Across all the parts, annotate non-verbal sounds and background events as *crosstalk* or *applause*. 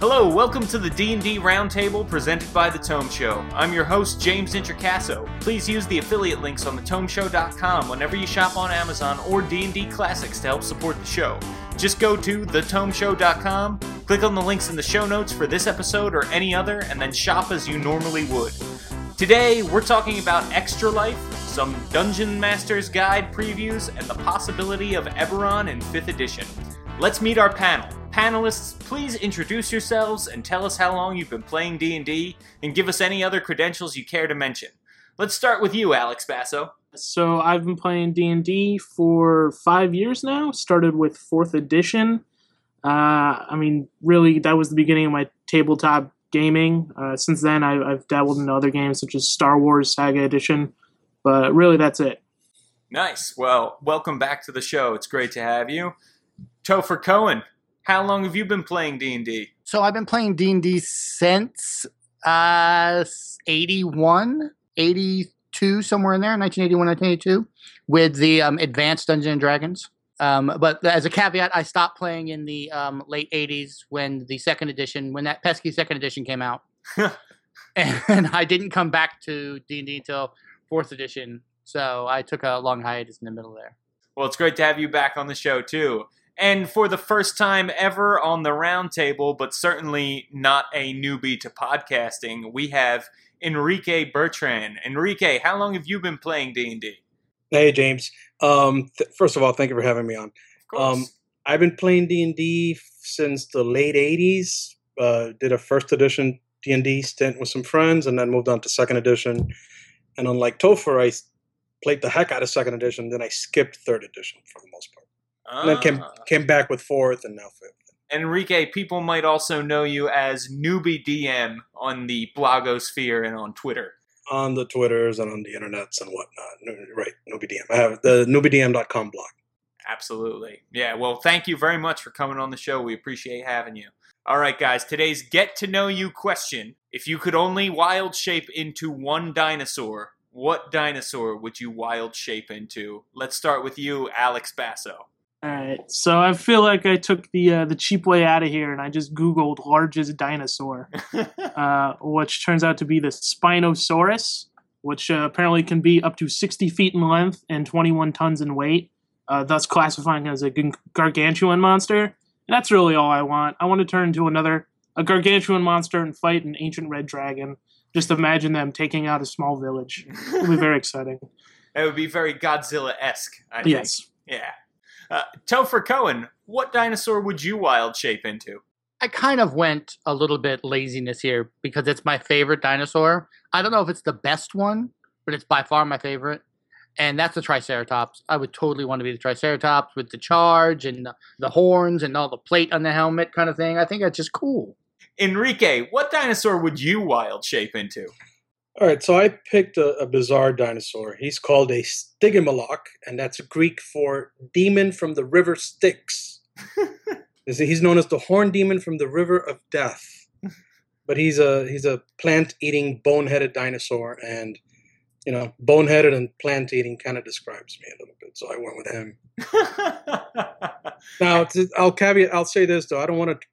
Hello, welcome to the D&D Roundtable presented by The Tome Show. I'm your host, James Introcasso. Please use the affiliate links on thetomeshow.com whenever you shop on Amazon or D&D Classics to help support the show. Just go to thetomeshow.com, click on the links in the show notes for this episode or any other, and then shop as you normally would. Today, we're talking about Extra Life, some Dungeon Master's Guide previews, and the possibility of Eberron in 5th edition. Let's meet our panel. Panelists, please introduce yourselves and tell us how long you've been playing D&D and give us any other credentials you care to mention. Let's start with you, Alex Basso. So I've been playing D and D for five years now. Started with fourth edition. Uh, I mean, really, that was the beginning of my tabletop gaming. Uh, since then, I, I've dabbled in other games such as Star Wars Saga Edition, but really, that's it. Nice. Well, welcome back to the show. It's great to have you. Topher Cohen, how long have you been playing D&D? So I've been playing D&D since uh 81, 82 somewhere in there, 1981, 1982 with the um, Advanced Dungeons and Dragons. Um, but as a caveat, I stopped playing in the um, late 80s when the second edition, when that pesky second edition came out. *laughs* and I didn't come back to D&D until fourth edition. So I took a long hiatus in the middle there. Well, it's great to have you back on the show, too. And for the first time ever on the roundtable, but certainly not a newbie to podcasting, we have Enrique Bertrand. Enrique, how long have you been playing D&D? Hey James. Um, th- first of all, thank you for having me on. Of course. Um, I've been playing D and D since the late '80s. Uh, did a first edition D and D stint with some friends, and then moved on to second edition. And unlike Topher, I played the heck out of second edition. Then I skipped third edition for the most part, and then came Ah. came back with fourth, and now fifth. Enrique, people might also know you as Newbie DM on the blogosphere and on Twitter. On the Twitters and on the internets and whatnot. Right, Newbie DM. I have the newbiedm.com blog. Absolutely. Yeah, well, thank you very much for coming on the show. We appreciate having you. All right, guys, today's get to know you question. If you could only wild shape into one dinosaur, what dinosaur would you wild shape into? Let's start with you, Alex Basso. All right, so I feel like I took the uh, the cheap way out of here, and I just Googled largest dinosaur, *laughs* uh, which turns out to be the Spinosaurus, which uh, apparently can be up to 60 feet in length and 21 tons in weight, uh, thus classifying as a g- gargantuan monster. And that's really all I want. I want to turn into another a gargantuan monster and fight an ancient red dragon. Just imagine them taking out a small village. It'll be very *laughs* exciting. It would be very Godzilla esque, I think. Yes. Yeah. Uh, Topher Cohen, what dinosaur would you wild shape into? I kind of went a little bit laziness here because it's my favorite dinosaur. I don't know if it's the best one, but it's by far my favorite. And that's the Triceratops. I would totally want to be the Triceratops with the charge and the, the horns and all the plate on the helmet kind of thing. I think that's just cool. Enrique, what dinosaur would you wild shape into? All right, so I picked a, a bizarre dinosaur. He's called a Stygimoloch, and that's Greek for demon from the river Styx. *laughs* He's known as the horn demon from the river of death. But he's a he's a plant-eating, bone-headed dinosaur, and you know, bone-headed and plant-eating kind of describes me a little bit. So I went with him. *laughs* Now, I'll caveat. I'll say this though: I don't want to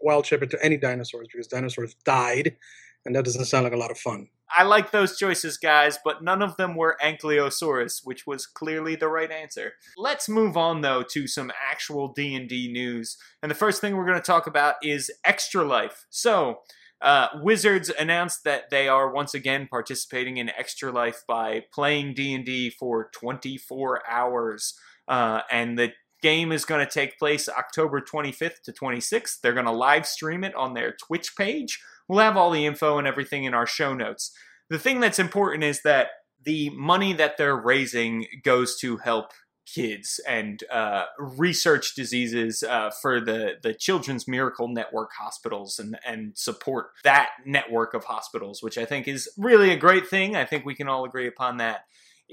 wild shape to any dinosaurs because dinosaurs died, and that doesn't sound like a lot of fun. I like those choices, guys, but none of them were Ankylosaurus, which was clearly the right answer. Let's move on though to some actual D&D news. And the first thing we're going to talk about is Extra Life. So, uh, Wizards announced that they are once again participating in Extra Life by playing D&D for 24 hours. Uh, and the game is going to take place October 25th to 26th. They're going to live stream it on their Twitch page. We'll have all the info and everything in our show notes. The thing that's important is that the money that they're raising goes to help kids and uh, research diseases uh, for the, the Children's Miracle Network hospitals and, and support that network of hospitals, which I think is really a great thing. I think we can all agree upon that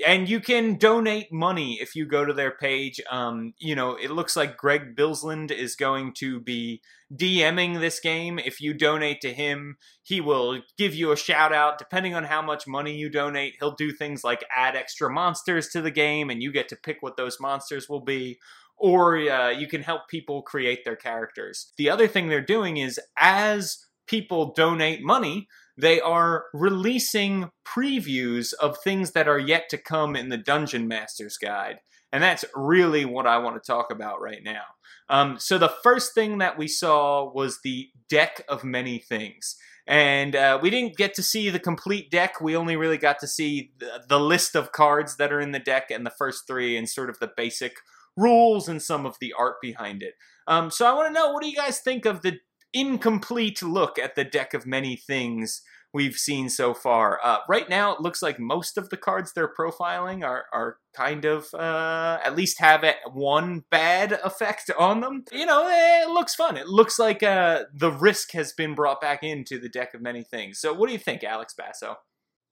and you can donate money if you go to their page. Um, you know, it looks like Greg Bilsland is going to be DMing this game. If you donate to him, he will give you a shout out. Depending on how much money you donate, he'll do things like add extra monsters to the game, and you get to pick what those monsters will be. or uh, you can help people create their characters. The other thing they're doing is as people donate money, they are releasing previews of things that are yet to come in the Dungeon Master's Guide. And that's really what I want to talk about right now. Um, so, the first thing that we saw was the deck of many things. And uh, we didn't get to see the complete deck. We only really got to see the, the list of cards that are in the deck and the first three and sort of the basic rules and some of the art behind it. Um, so I want to know what do you guys think of the incomplete look at the deck of many things we've seen so far. Uh, right now, it looks like most of the cards they're profiling are, are kind of uh, at least have one bad effect *laughs* on them. You know, eh, it looks fun. It looks like uh, the risk has been brought back into the deck of many things. So, what do you think, Alex Basso?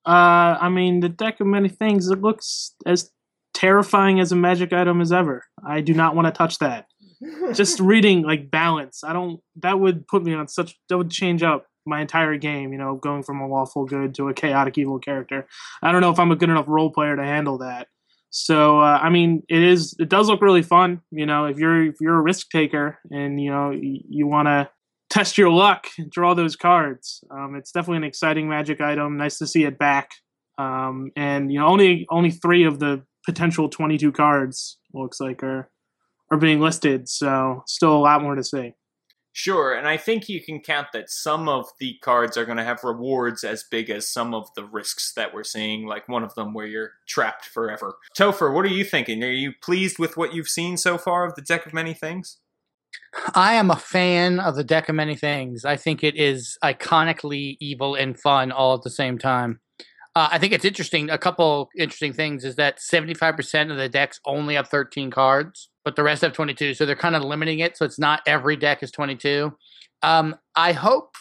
Uh, I mean, the deck of many things. It looks as terrifying as a magic item as ever. I do not want to touch that. Just reading like balance, I don't. That would put me on such. That would change up my entire game. You know, going from a lawful good to a chaotic evil character. I don't know if I'm a good enough role player to handle that. So uh, I mean, it is. It does look really fun. You know, if you're if you're a risk taker and you know you, you want to test your luck, draw those cards. Um, it's definitely an exciting magic item. Nice to see it back. Um, and you know, only only three of the potential 22 cards looks like are are being listed. So still a lot more to see. Sure, and I think you can count that some of the cards are going to have rewards as big as some of the risks that we're seeing, like one of them where you're trapped forever. Topher, what are you thinking? Are you pleased with what you've seen so far of the Deck of Many Things? I am a fan of the Deck of Many Things. I think it is iconically evil and fun all at the same time. Uh, I think it's interesting. A couple interesting things is that 75% of the decks only have 13 cards, but the rest have 22. So they're kind of limiting it. So it's not every deck is 22. Um, I hope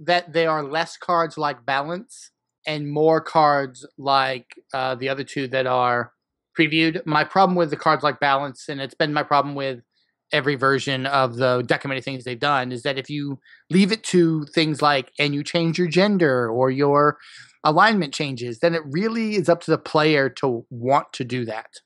that there are less cards like Balance and more cards like uh, the other two that are previewed. My problem with the cards like Balance, and it's been my problem with every version of the deck many things they've done, is that if you leave it to things like, and you change your gender or your alignment changes, then it really is up to the player to want to do that.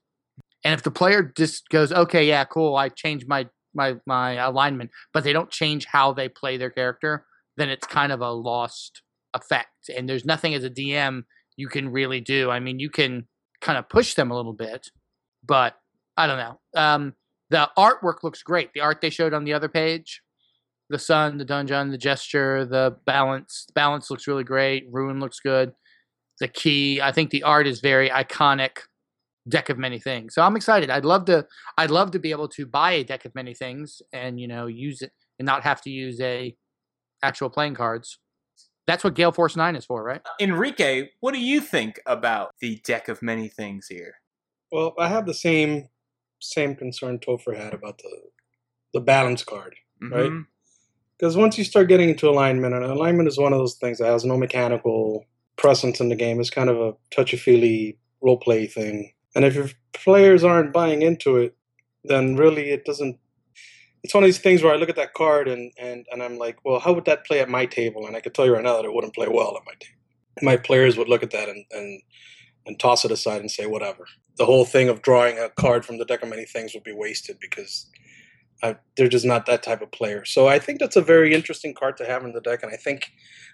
And if the player just goes, okay, yeah, cool, I changed my my my alignment, but they don't change how they play their character, then it's kind of a lost effect. And there's nothing as a DM you can really do. I mean, you can kind of push them a little bit, but I don't know. Um, the artwork looks great. The art they showed on the other page the sun, the dungeon, the jester, the balance. The balance looks really great. Ruin looks good. The key, I think the art is very iconic. Deck of many things. So I'm excited. I'd love to. I'd love to be able to buy a deck of many things and you know use it and not have to use a actual playing cards. That's what Gale Force Nine is for, right? Enrique, what do you think about the deck of many things here? Well, I have the same same concern Topher had about the the balance card, mm-hmm. right? Because once you start getting into alignment, and alignment is one of those things that has no mechanical presence in the game. It's kind of a touchy feely role play thing. And if your players aren't buying into it, then really it doesn't. It's one of these things where I look at that card and, and, and I'm like, well, how would that play at my table? And I could tell you right now that it wouldn't play well at my table. My players would look at that and, and, and toss it aside and say, whatever. The whole thing of drawing a card from the deck of many things would be wasted because uh, they're just not that type of player. So I think that's a very interesting card to have in the deck, and I think,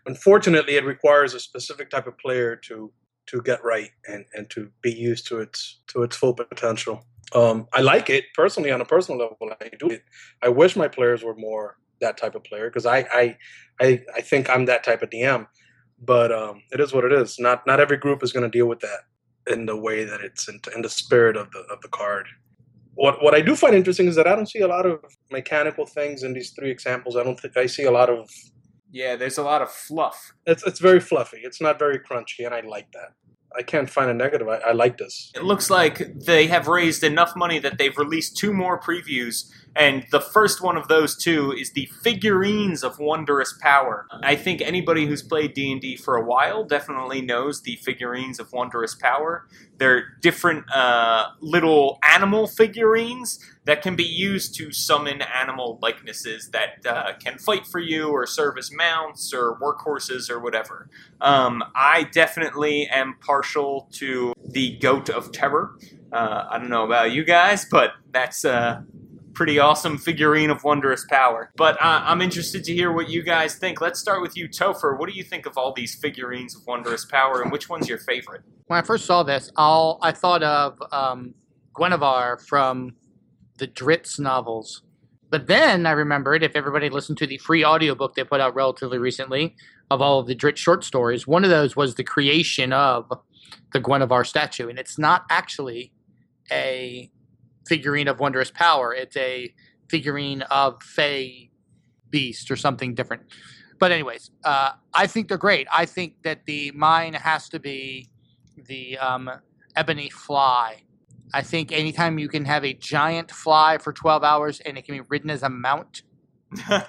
unfortunately, it requires a specific type of player to to get right and, and to be used to its to its full potential. Um, I like it personally on a personal level. I do it. I wish my players were more that type of player because I, I I I think I'm that type of DM. But um, it is what it is. Not not every group is going to deal with that in the way that it's in, in the spirit of the of the card what what I do find interesting is that I don't see a lot of mechanical things in these three examples. I don't think I see a lot of. Yeah, there's a lot of fluff. It's it's very fluffy. It's not very crunchy, and I like that. I can't find a negative. I, I like this. It looks like they have raised enough money that they've released two more previews and the first one of those two is the figurines of wondrous power. I think anybody who's played D&D for a while definitely knows the figurines of wondrous power. They're different uh, little animal figurines that can be used to summon animal likenesses that uh, can fight for you or serve as mounts or workhorses or whatever. Um, I definitely am partial to the Goat of Terror Uh, I don't know about you guys, but that's a pretty awesome figurine of wondrous power. But uh, I'm interested to hear what you guys think. Let's start with you, Topher. What do you think of all these figurines of wondrous power, and which one's your favorite? When I first saw this, I thought of um, Guenhwyvar from the Drizzt novels. But then I remembered if everybody listened to the free audiobook they put out relatively recently of all of the Drizzt short stories, one of those was the creation of the Guenhwyvar statue. And it's not actually a figurine of wondrous power, it's a figurine of Fey Beast or something different. But, anyways, uh, I think they're great. I think that the mine has to be the um, ebony fly. I think anytime you can have a giant fly for 12 hours and it can be ridden as a mount, it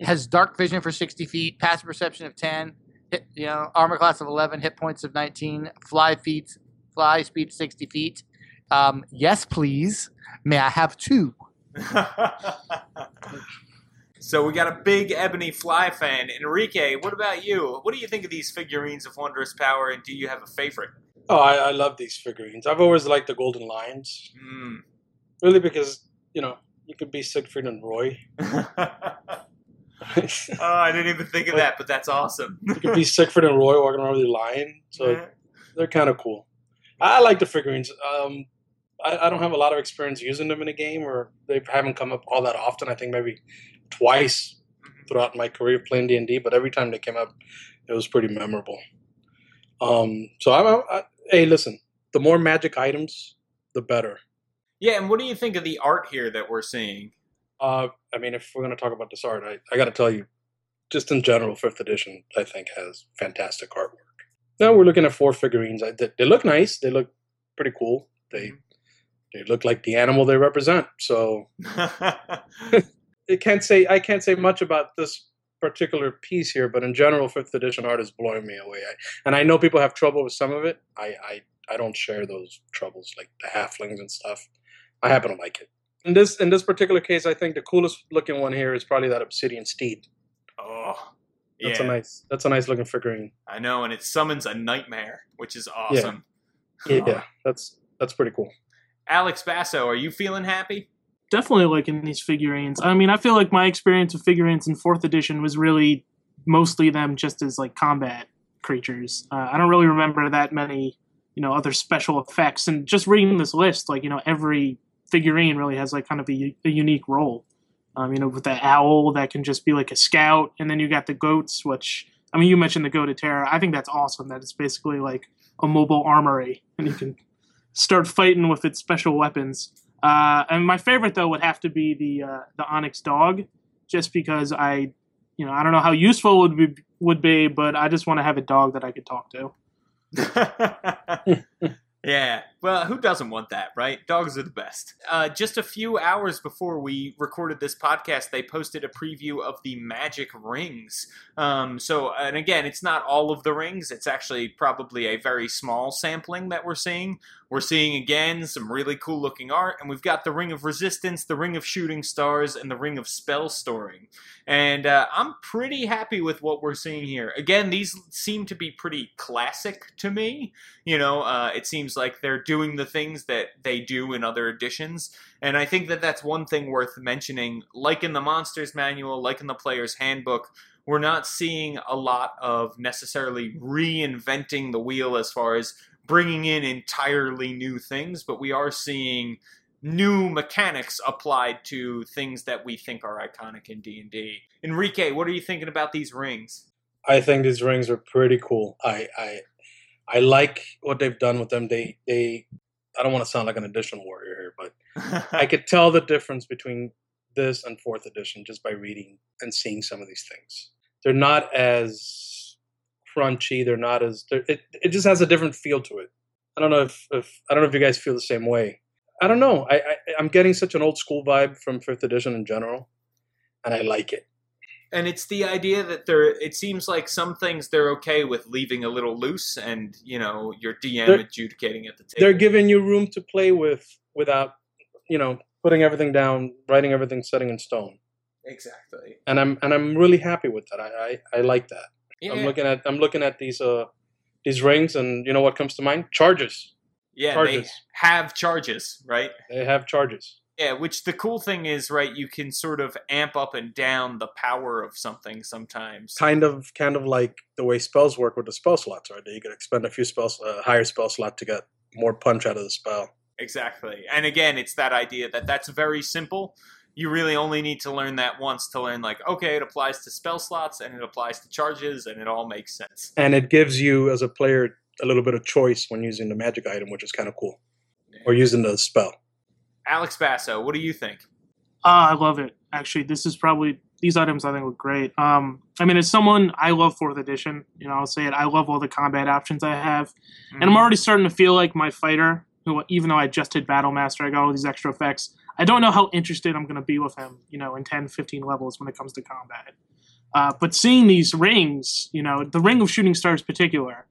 *laughs* has dark vision for 60 feet, passive perception of 10, hit, you know, armor class of 11, hit points of 19, fly feet, fly speed 60 feet. Um, yes, please. May I have two? *laughs* so we got a big ebony fly fan. Enrique, what about you? What do you think of these figurines of wondrous power, and do you have a favorite? Oh, I, I love these figurines. I've always liked the Golden Lions. Mm. Really, because, you know, you could be Siegfried and Roy. *laughs* oh, I didn't even think of that, but that's awesome. *laughs* you could be Siegfried and Roy walking around with a lion. So Yeah. they're kind of cool. I like the figurines. Um, I, I don't have a lot of experience using them in a game, or they haven't come up all that often. I think maybe twice throughout my career playing D and D, but every time they came up, it was pretty memorable. Um, so I, I, hey, listen, the more magic items, the better. Yeah, and what do you think of the art here that we're seeing? Uh, I mean, if we're going to talk about this art, I, I got to tell you, just in general, fifth edition, I think has fantastic artwork. Now we're looking at four figurines. I, they, they look nice. They look pretty cool. They they look like the animal they represent. So *laughs* it can't say I can't say much about this particular piece here, but in general, fifth edition art is blowing me away. I, and I know people have trouble with some of it. I, I I don't share those troubles, like the halflings and stuff. I happen to like it. In this in this particular case, I think the coolest looking one here is probably that obsidian steed. oh, That's yeah, a nice that's a nice looking figurine. I know, and it summons a nightmare, which is awesome. Yeah, *laughs* that's that's pretty cool. Alex Basso, are you feeling happy? definitely liking these figurines. I mean, I feel like my experience with figurines in fourth edition was really mostly them just as like combat creatures. Uh, I don't really remember that many, you know, other special effects. And just reading this list, like you know, every figurine really has like kind of a unique role. Um, you know, with the owl that can just be like a scout, and then you got the goats, which I mean, you mentioned the goat of terror. I think that's awesome. That it's basically like a mobile armory, and you can start fighting with its special weapons. Uh, and my favorite though would have to be the uh, the Onyx dog, just because I, you know, I don't know how useful it would be would be, but I just want to have a dog that I could talk to. *laughs* yeah. Well, who doesn't want that, right? Dogs are the best. Uh, just a few hours before we recorded this podcast, they posted a preview of the magic rings. Um, so, and again, it's not all of the rings. It's actually probably a very small sampling that we're seeing. We're seeing again some really cool looking art, and we've got the Ring of Resistance, the Ring of Shooting Stars, and the Ring of Spell Storing. And uh, I'm pretty happy with what we're seeing here. Again, these seem to be pretty classic to me. You know, uh, it seems like they're doing the things that they do in other editions. And I think that that's one thing worth mentioning. Like in the Monsters Manual, like in the Player's Handbook, we're not seeing a lot of necessarily reinventing the wheel as far as bringing in entirely new things, but we are seeing new mechanics applied to things that we think are iconic in D&D. Enrique, what are you thinking about these rings? I think these rings are pretty cool. I I I like what they've done with them. They they I don't want to sound like an edition warrior here, but *laughs* I could tell the difference between this and fourth edition just by reading and seeing some of these things. They're not as crunchy. They're not as they're, it. It just has a different feel to it. I don't know if, if I don't know if you guys feel the same way. I don't know. I, I I'm getting such an old school vibe from fifth edition in general, and I like it. And it's the idea that they're it seems like some things they're okay with leaving a little loose and you know your dm They're- adjudicating at the table They're giving you room to play with without, you know, putting everything down, writing everything, setting in stone. exactly And I'm and I'm really happy with that. I I, I like that. yeah I'm looking at I'm looking at these uh these rings, and you know what comes to mind? Charges. Yeah, Charges. they have charges, right? They have charges. Yeah, which the cool thing is, right? You can sort of amp up and down the power of something sometimes. Kind of, kind of like the way spells work with the spell slots, right? You can expend a few spells, a higher spell slot to get more punch out of the spell. Exactly. And again, it's that idea that that's very simple. You really only need to learn that once to learn, like, okay, it applies to spell slots and it applies to charges, and it all makes sense. And it gives you, as a player, a little bit of choice when using the magic item, which is kind of cool, or using the spell. Alex Basso, what do you think? Ah, I love it. Actually, this is probably these items I think look great. Um, I mean, as someone I love fourth edition, you know, I'll say it. I love all the combat options I have, and Mm-hmm. I'm already starting to feel like my fighter. Who, even though I just did Battle Master, I got all these extra effects. I don't know how interested I'm going to be with him, you know, in 10, 15 levels when it comes to combat. Uh, but seeing these rings, you know, the Ring of Shooting Stars particular,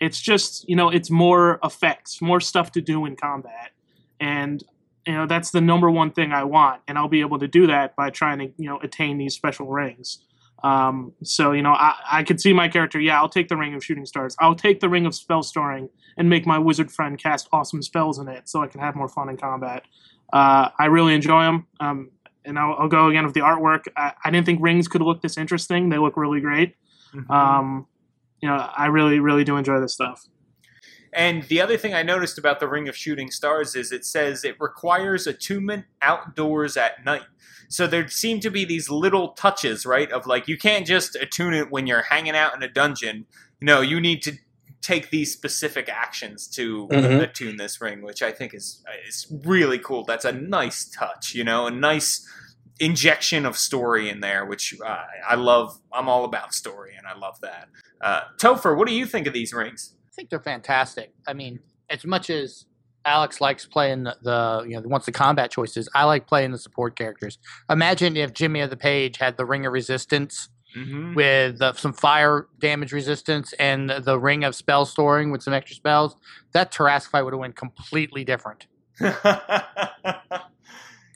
it's just, you know, it's more effects, more stuff to do in combat. And you know that's the number one thing I want, and I'll be able to do that by trying to you know attain these special rings. Um, so you know I, I could see my character. Yeah, I'll take the ring of shooting stars. I'll take the ring of spell storing and make my wizard friend cast awesome spells in it, so I can have more fun in combat. Uh, I really enjoy them. Um, and I'll, I'll go again with the artwork. I, I didn't think rings could look this interesting. They look really great. Mhm. Um, you know, I really, really do enjoy this stuff. And the other thing I noticed about the Ring of Shooting Stars is it says it requires attunement outdoors at night. So there seem to be these little touches, right? Of like, you can't just attune it when you're hanging out in a dungeon. No, you need to take these specific actions to Mhm. attune this ring, which I think is is really cool. That's a nice touch, you know, a nice injection of story in there, which uh, I love. I'm all about story, and I love that. Uh, Topher, what do you think of these rings? I think they're fantastic. I mean, as much as Alex likes playing the, the you know wants the combat choices, I like playing the support characters. Imagine if Jimmy of the Page had the Ring of Resistance Mm-hmm. with uh, some fire damage resistance and the, the Ring of Spell Storing with some extra spells. That Tarrasque fight would have went completely different. yeah. *laughs* I'm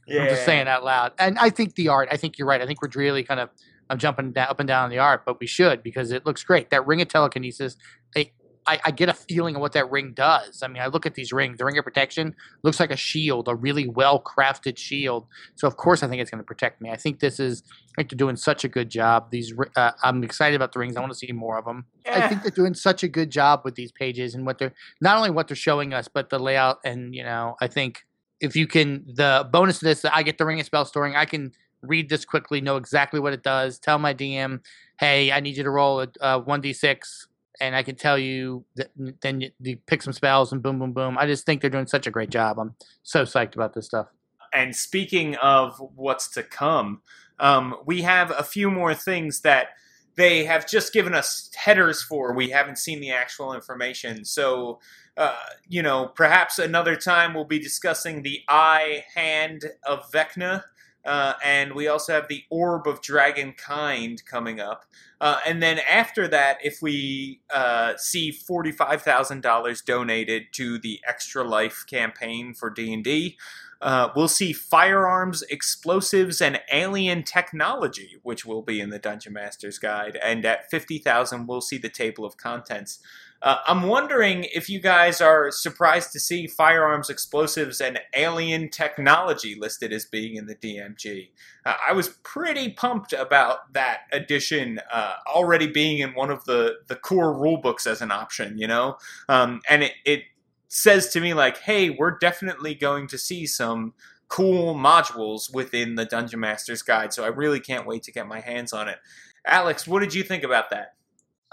just saying out loud. And I think the art. I think you're right. I think we're really kind of. I'm jumping down, up and down on the art, but we should because it looks great. That ring of telekinesis. I, I, I get a feeling of what that ring does. I mean, I look at these rings. The ring of protection looks like a shield, a really well crafted shield. So of course, I think it's going to protect me. I think this is. I think they're doing such a good job. These. Uh, I'm excited about the rings. I want to see more of them. I think they're doing such a good job with these pages and what they're not only what they're showing us, but the layout. And you know, I think if you can, the bonus to this, that I get the ring of spell storing. I can read this quickly, know exactly what it does. Tell my DM, hey, I need you to roll a one d six, and I can tell you that. Then you, you pick some spells and boom, boom, boom. I just think they're doing such a great job. I'm so psyched about this stuff. And speaking of what's to come, um, we have a few more things that they have just given us headers for. We haven't seen the actual information. So, uh, you know, perhaps another time we'll be discussing the eye hand of Vecna. Uh, and we also have the Orb of Dragonkind coming up. Uh, and then after that, if we uh, see forty-five thousand dollars donated to the Extra Life campaign for D and D, uh, we'll see firearms, explosives, and alien technology, which will be in the Dungeon Master's Guide. And at 50,000, we'll see the table of contents. Uh, I'm wondering if you guys are surprised to see firearms, explosives, and alien technology listed as being in the DMG. Uh, I was pretty pumped about that addition uh, already being in one of the, the core rulebooks as an option, you know? Um, and it, it says to me like, "Hey, we're definitely going to see some cool modules within the Dungeon Master's Guide." So I really can't wait to get my hands on it. Alex, what did you think about that?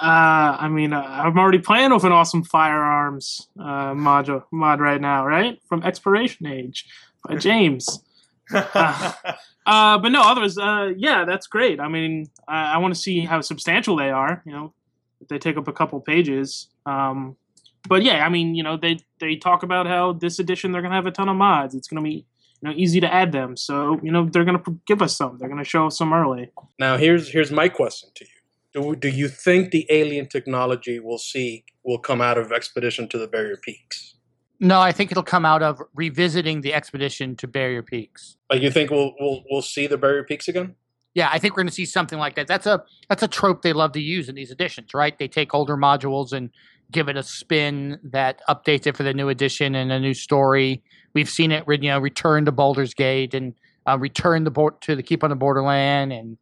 Uh, I mean, uh, I'm already playing with an awesome firearms uh, module mod right now, right? From Exploration Age by James. *laughs* uh, but no, others, uh, yeah, that's great. I mean, I, I want to see how substantial they are. You know, if they take up a couple pages. Um, but yeah, I mean, you know, they they talk about how this edition they're gonna have a ton of mods. It's gonna be you know easy to add them. So you know they're gonna p- give us some. They're gonna show us some early. Now, here's here's my question to you: Do do you think the alien technology we'll see will come out of Expedition to the Barrier Peaks? No, I think it'll come out of revisiting the expedition to Barrier Peaks. Like, you think we'll we'll we'll see the Barrier Peaks again? Yeah, I think we're going to see something like that. That's a that's a trope they love to use in these editions, right? They take older modules and give it a spin that updates it for the new edition and a new story. We've seen it, you know, return to Baldur's Gate and uh, return the board to the Keep on the Borderland, and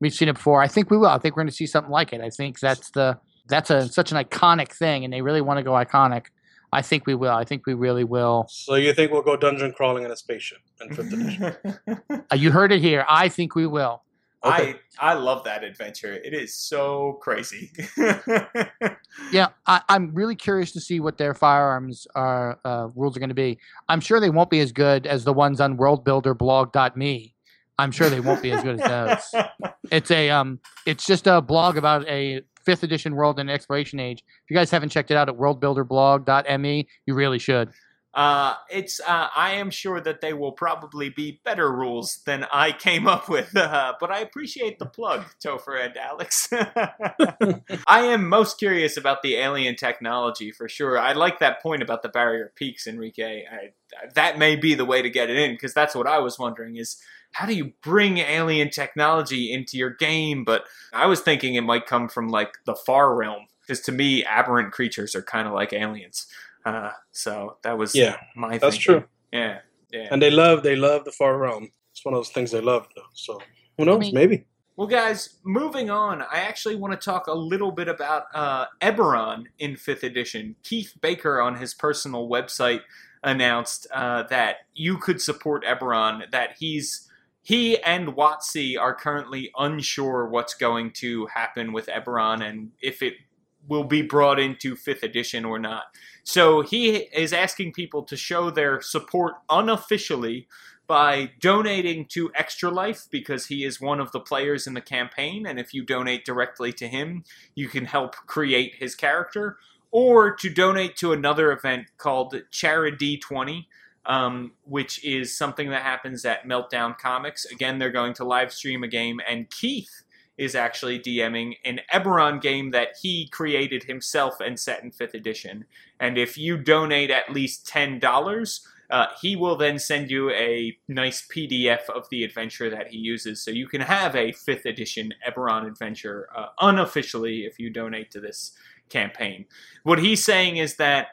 we've seen it before. I think we will. I think we're going to see something like it. I think that's the that's a such an iconic thing, and they really want to go iconic. I think we will. I think we really will. So you think we'll go dungeon crawling in a spaceship in fifth edition? *laughs* Uh, you heard it here. I think we will. Okay. I I love that adventure. It is so crazy. *laughs* Yeah, I, I'm really curious to see what their firearms are, uh, rules are going to be. I'm sure they won't be as good as the ones on WorldBuilderBlog.me. I'm sure they won't be as good as those. *laughs* It's a um, it's just a blog about a fifth edition world and exploration age. If you guys haven't checked it out at WorldBuilderBlog.me, you really should. Uh, it's uh, I am sure that they will probably be better rules than I came up with, *laughs* uh, but I appreciate the plug, Topher and Alex. *laughs* I am most curious about the alien technology for sure. I like that point about the barrier peaks, Enrique. I, that may be the way to get it in because that's what I was wondering is how do you bring alien technology into your game? But I was thinking it might come from like the far realm because to me, aberrant creatures are kind of like aliens. Uh, so that was Yeah, my That's thinking. true. Yeah, yeah. And they love they love the far realm. It's one of those things they love though. So who knows? mean- Maybe. Well, guys, moving on, I actually want to talk a little bit about uh, Eberron in 5th edition. Keith Baker on his personal website announced uh, that you could support Eberron, that he's. He and WotC are currently unsure what's going to happen with Eberron and if it will be brought into 5th edition or not. So he is asking people to show their support unofficially by donating to Extra Life because he is one of the players in the campaign, and if you donate directly to him, you can help create his character, or to donate to another event called Charity 20. Um, which is something that happens at Meltdown Comics. Again, they're going to live stream a game, and Keith is actually DMing an Eberron game that he created himself and set in 5th edition. And if you donate at least $10, uh, he will then send you a nice PDF of the adventure that he uses, so you can have a fifth edition Eberron adventure uh, unofficially if you donate to this campaign. What he's saying is that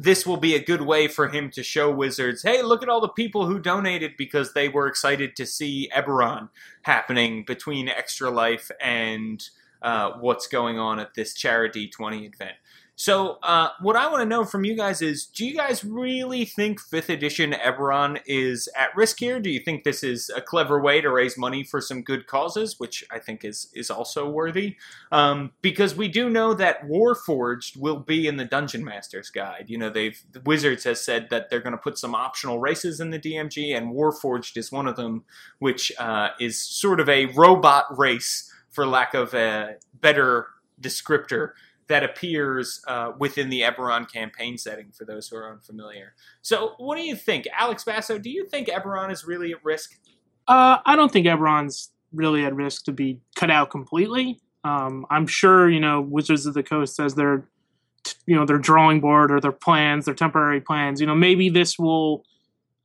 this will be a good way for him to show Wizards, hey, look at all the people who donated because they were excited to see Eberron happening between Extra Life and uh, what's going on at this Charity 20 event. So, uh, what I want to know from you guys is do you guys really think 5th edition Eberron is at risk here? Do you think this is a clever way to raise money for some good causes, which I think is, is also worthy? Um, because we do know that Warforged will be in the Dungeon Master's Guide. You know, they've the Wizards has said that they're going to put some optional races in the DMG, and Warforged is one of them, which uh, is sort of a robot race, for lack of a better descriptor that appears uh, within the Eberron campaign setting for those who are unfamiliar. So, what do you think, Alex Basso? Do you think Eberron is really at risk? Uh, I don't think Eberron's really at risk to be cut out completely. Um, I'm sure you know Wizards of the Coast says their, you know, their drawing board or their plans, their temporary plans. You know, maybe this will,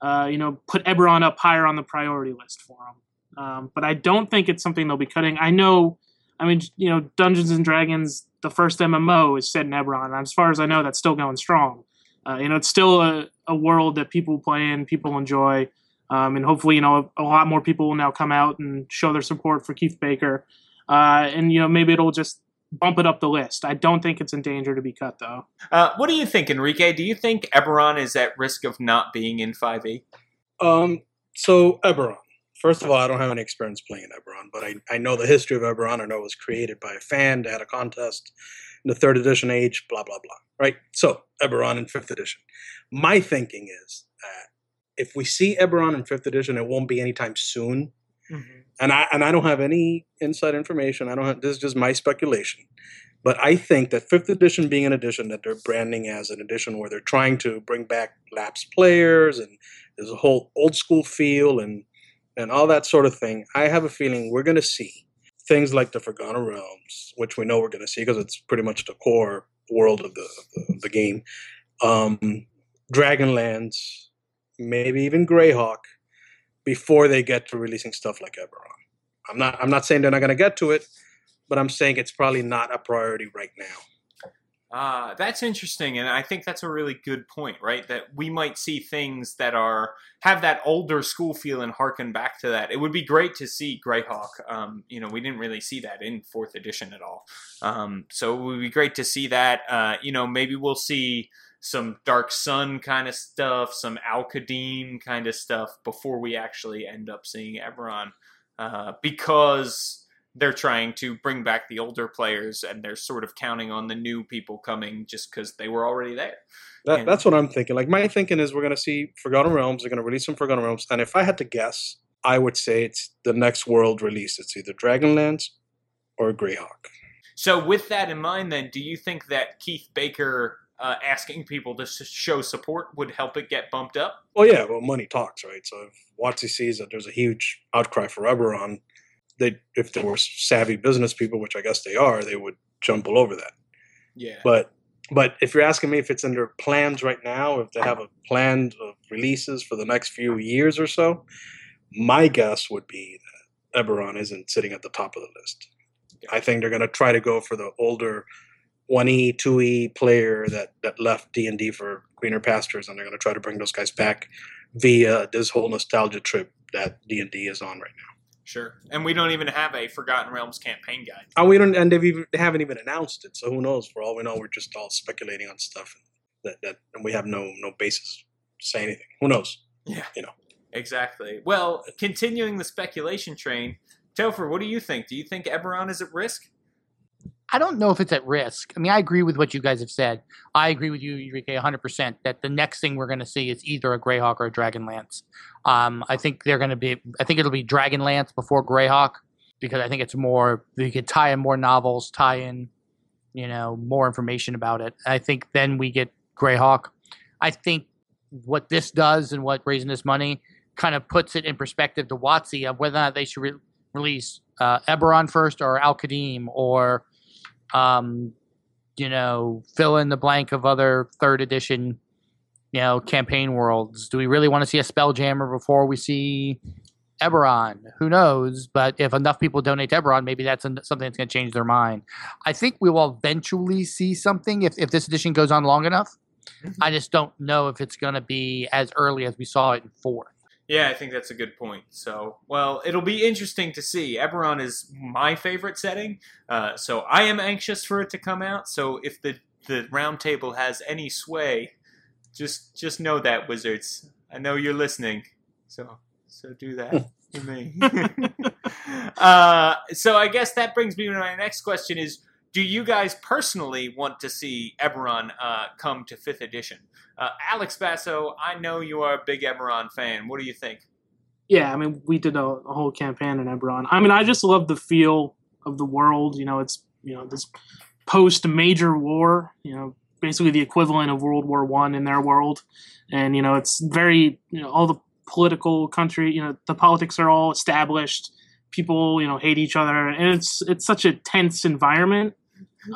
uh, you know, put Eberron up higher on the priority list for them. Um, but I don't think it's something they'll be cutting. I know, I mean, you know, Dungeons and Dragons, the first MMO is set in Eberron. And as far as I know, that's still going strong. Uh, you know, it's still a, a world that people play in, people enjoy. Um, and hopefully, you know, a, a lot more people will now come out and show their support for Keith Baker. Uh, and, you know, maybe it'll just bump it up the list. I don't think it's in danger to be cut, though. Uh, what do you think, Enrique? Do you think Eberron is at risk of not being in E? 5e? Um, so Eberron. First of all, I don't have any experience playing Eberron, but I, I know the history of Eberron. I know it was created by a fan. They had a contest in the third edition age, blah, blah, blah. Right? So, Eberron in fifth edition. My thinking is that if we see Eberron in fifth edition, it won't be anytime soon. Mm-hmm. And I and I don't have any inside information. I don't have this is just my speculation. But I think that fifth edition being an edition that they're branding as an edition where they're trying to bring back lapsed players and there's a whole old school feel and and all that sort of thing. I have a feeling we're going to see things like the Forgotten Realms, which we know we're going to see because it's pretty much the core world of the the, the game. Um, Dragonlance, maybe even Greyhawk, before they get to releasing stuff like Eberron. I'm not I'm not saying they're not going to get to it, but I'm saying it's probably not a priority right now. Uh, that's interesting, and I think that's a really good point, right? That we might see things that are have that older school feel and harken back to that. It would be great to see Greyhawk. Um, you know, we didn't really see that in fourth edition at all, um, so it would be great to see that. Uh, you know, maybe we'll see some Dark Sun kind of stuff, some Al Qadim kind of stuff before we actually end up seeing Eberron, uh, because they're trying to bring back the older players and they're sort of counting on the new people coming just because they were already there. That, And- that's what I'm thinking. Like my thinking is we're going to see Forgotten Realms. They're going to release some Forgotten Realms, and if I had to guess, I would say it's the next world release. It's either Dragonlance or Greyhawk. So, with that in mind, then, do you think that Keith Baker uh, asking people to show support would help it get bumped up? Well, yeah, well, money talks, right? So if WotC sees that there's a huge outcry for Eberron, they if they were savvy business people, which I guess they are, they would jump all over that. Yeah. But but if you're asking me if it's in their plans right now, if they have a plan of releases for the next few years or so, my guess would be that Eberron isn't sitting at the top of the list. I think they're going to try to go for the older 1E, 2E player that, that left D&D for greener pastures, and they're going to try to bring those guys back via this whole nostalgia trip that D&D is on right now. Sure. And we don't even have a Forgotten Realms campaign guide. And we don't, and they've even, they haven't even announced it, so who knows? For all we know, we're just all speculating on stuff that, that and we have no no basis to say anything. Who knows? Yeah. You know. Exactly. Well, continuing the speculation train, Topher, what do you think? Do you think Eberron is at risk? I don't know if it's at risk. I mean, I agree with what you guys have said. I agree with you, Enrique, 100% that the next thing we're going to see is either a Greyhawk or a Dragonlance. Um, I think they're going to be, I think it'll be Dragonlance before Greyhawk because I think it's more, you could tie in more novels, tie in, you know, more information about it. I think then we get Greyhawk. I think what this does and what raising this money kind of puts it in perspective to WotC of whether or not they should re- release uh, Eberron first or Al Qadim or um, you know, fill in the blank of other third edition, you know, campaign worlds. Do we really want to see a Spelljammer before we see Eberron? Who knows? But if enough people donate to Eberron, maybe that's something that's going to change their mind. I think we will eventually see something if, if this edition goes on long enough. Mhm. I just don't know if it's going to be as early as we saw it in fourth. Yeah, I think that's a good point. So, well, it'll be interesting to see. Eberron is my favorite setting, uh, so I am anxious for it to come out. So, if the the round table has any sway, just just know that, wizards. I know you're listening, so so do that for me. *laughs* uh, so, I guess that brings me to my next question: Is do you guys personally want to see Eberron uh, come to fifth edition? Uh, Alex Basso, I know you are a big Eberron fan. What do you think? Yeah, I mean, we did a, a whole campaign in Eberron. I mean, I just love the feel of the world. You know, it's you know this post major war. You know, basically the equivalent of World War One in their world, and you know, it's very you know all the political country. You know, the politics are all established. People, you know, hate each other, and it's it's such a tense environment.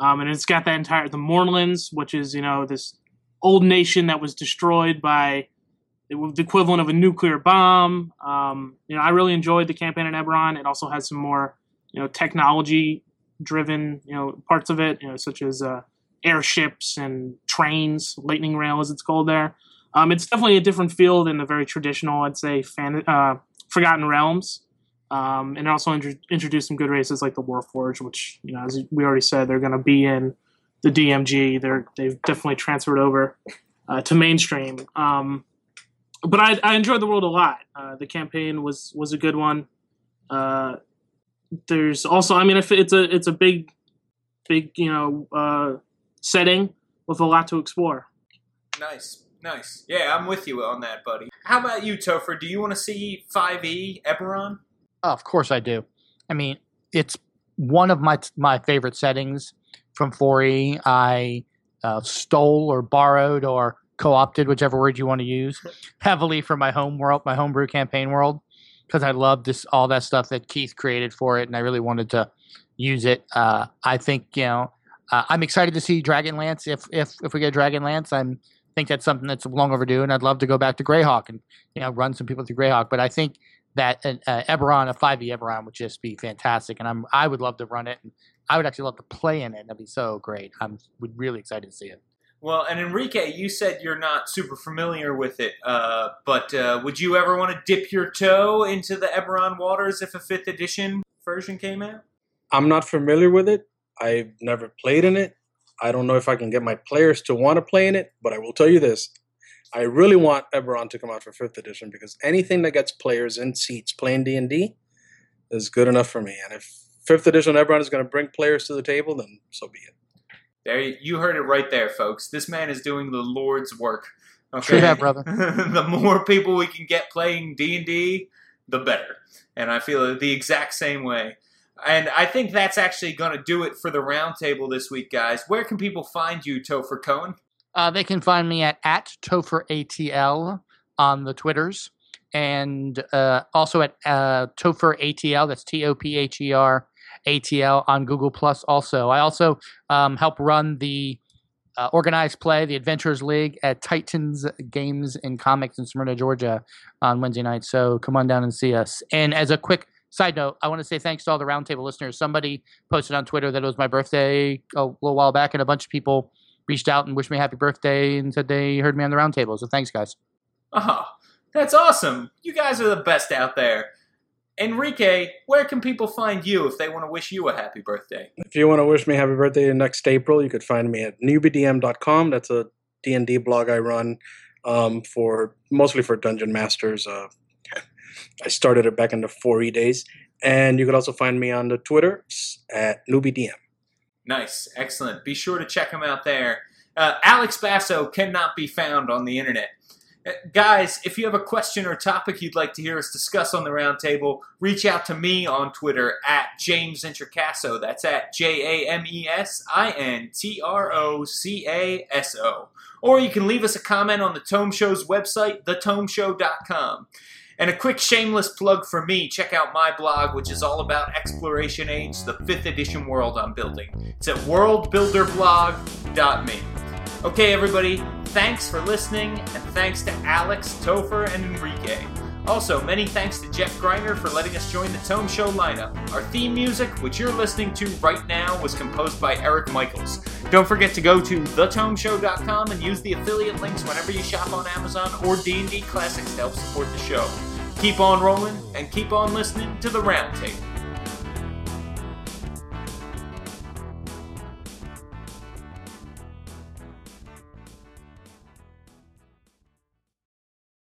Um, and it's got that entire the Mournlands, which is you know this old nation that was destroyed by the equivalent of a nuclear bomb. Um, you know, I really enjoyed the campaign in Eberron. It also has some more, you know, technology driven, you know, parts of it, you know, such as uh, airships and trains, lightning rail as it's called there. Um, it's definitely a different feel than the very traditional, I'd say, fan, uh, Forgotten Realms. Um, and also intro- introduced some good races like the Warforged, which, you know, as we already said, they're going to be in the DMG. They're they've definitely transferred over uh, to mainstream. Um, but I, I enjoyed the world a lot. Uh, the campaign was was a good one. Uh, there's also, I mean, it's a it's a big, big you know uh, setting with a lot to explore. Nice, nice. Yeah, I'm with you on that, buddy. How about you, Topher? Do you want to see 5e Eberron? Oh, of course I do. I mean, it's one of my my favorite settings from 4E. I uh, stole or borrowed or co-opted, whichever word you want to use, heavily from my home world, my homebrew campaign world, because I love this all that stuff that Keith created for it, and I really wanted to use it. Uh, I think you know uh, I'm excited to see Dragonlance. If if if we get Dragonlance, I'm think that's something that's long overdue, and I'd love to go back to Greyhawk and you know run some people through Greyhawk. But I think that uh, uh, Eberron, a 5e Eberron, would just be fantastic, and I'm I would love to run it. And I would actually love to play in it. That'd be so great. I'm would really excited to see it. Well, and Enrique, you said you're not super familiar with it, uh, but uh, would you ever want to dip your toe into the Eberron waters if a fifth edition version came out? I'm not familiar with it. I've never played in it. I don't know if I can get my players to want to play in it, but I will tell you this. I really want Eberron to come out for 5th edition because anything that gets players in seats playing D&D is good enough for me. And if 5th edition Eberron is going to bring players to the table, then so be it. There, you heard it right there, folks. This man is doing the Lord's work. Okay? True that, brother. *laughs* the more people we can get playing D and D, the better. And I feel the exact same way. And I think that's actually going to do it for the roundtable this week, guys. Where can people find you, Topher Cohen? Uh, they can find me at, at TopherATL on the Twitters and uh, also at uh, TopherATL. That's T O P H E R ATL on Google Plus. Also, I also um, help run the uh, organized play, the Adventurers League at Titans Games and Comics in Smyrna, Georgia, on Wednesday night. So come on down and see us. And as a quick side note, I want to say thanks to all the roundtable listeners. Somebody posted on Twitter that it was my birthday a little while back, and a bunch of people reached out and wished me happy birthday and said they heard me on the roundtable. So thanks, guys. Oh, that's awesome. You guys are the best out there. Enrique, where can people find you if they want to wish you a happy birthday? If you want to wish me happy birthday next April, you could find me at newbiedm.com. That's a D&D blog I run um, for mostly for Dungeon Masters. Uh, *laughs* I started it back in the 4E days. And you could also find me on the Twitter at newbiedm. Nice, excellent. Be sure to check him out there. Uh, Alex Basso cannot be found on the internet. Uh, Guys, if you have a question or topic you'd like to hear us discuss on the roundtable, reach out to me on Twitter at James Introcaso. That's at J A M E S I N T R O C A S O. Or you can leave us a comment on the Tome Show's website, thetomeshow.com. And a quick shameless plug for me check out my blog, which is all about Exploration Age, the 5th edition world I'm building. It's at worldbuilderblog.me. Okay, everybody, thanks for listening, and thanks to Alex, Topher, and Enrique. Also, many thanks to Jeff Greiner for letting us join the Tome Show lineup. Our theme music, which you're listening to right now, was composed by Eric Michaels. Don't forget to go to thetomeshow.com and use the affiliate links whenever you shop on Amazon or D&D Classics to help support the show. Keep on rolling and keep on listening to the Roundtable.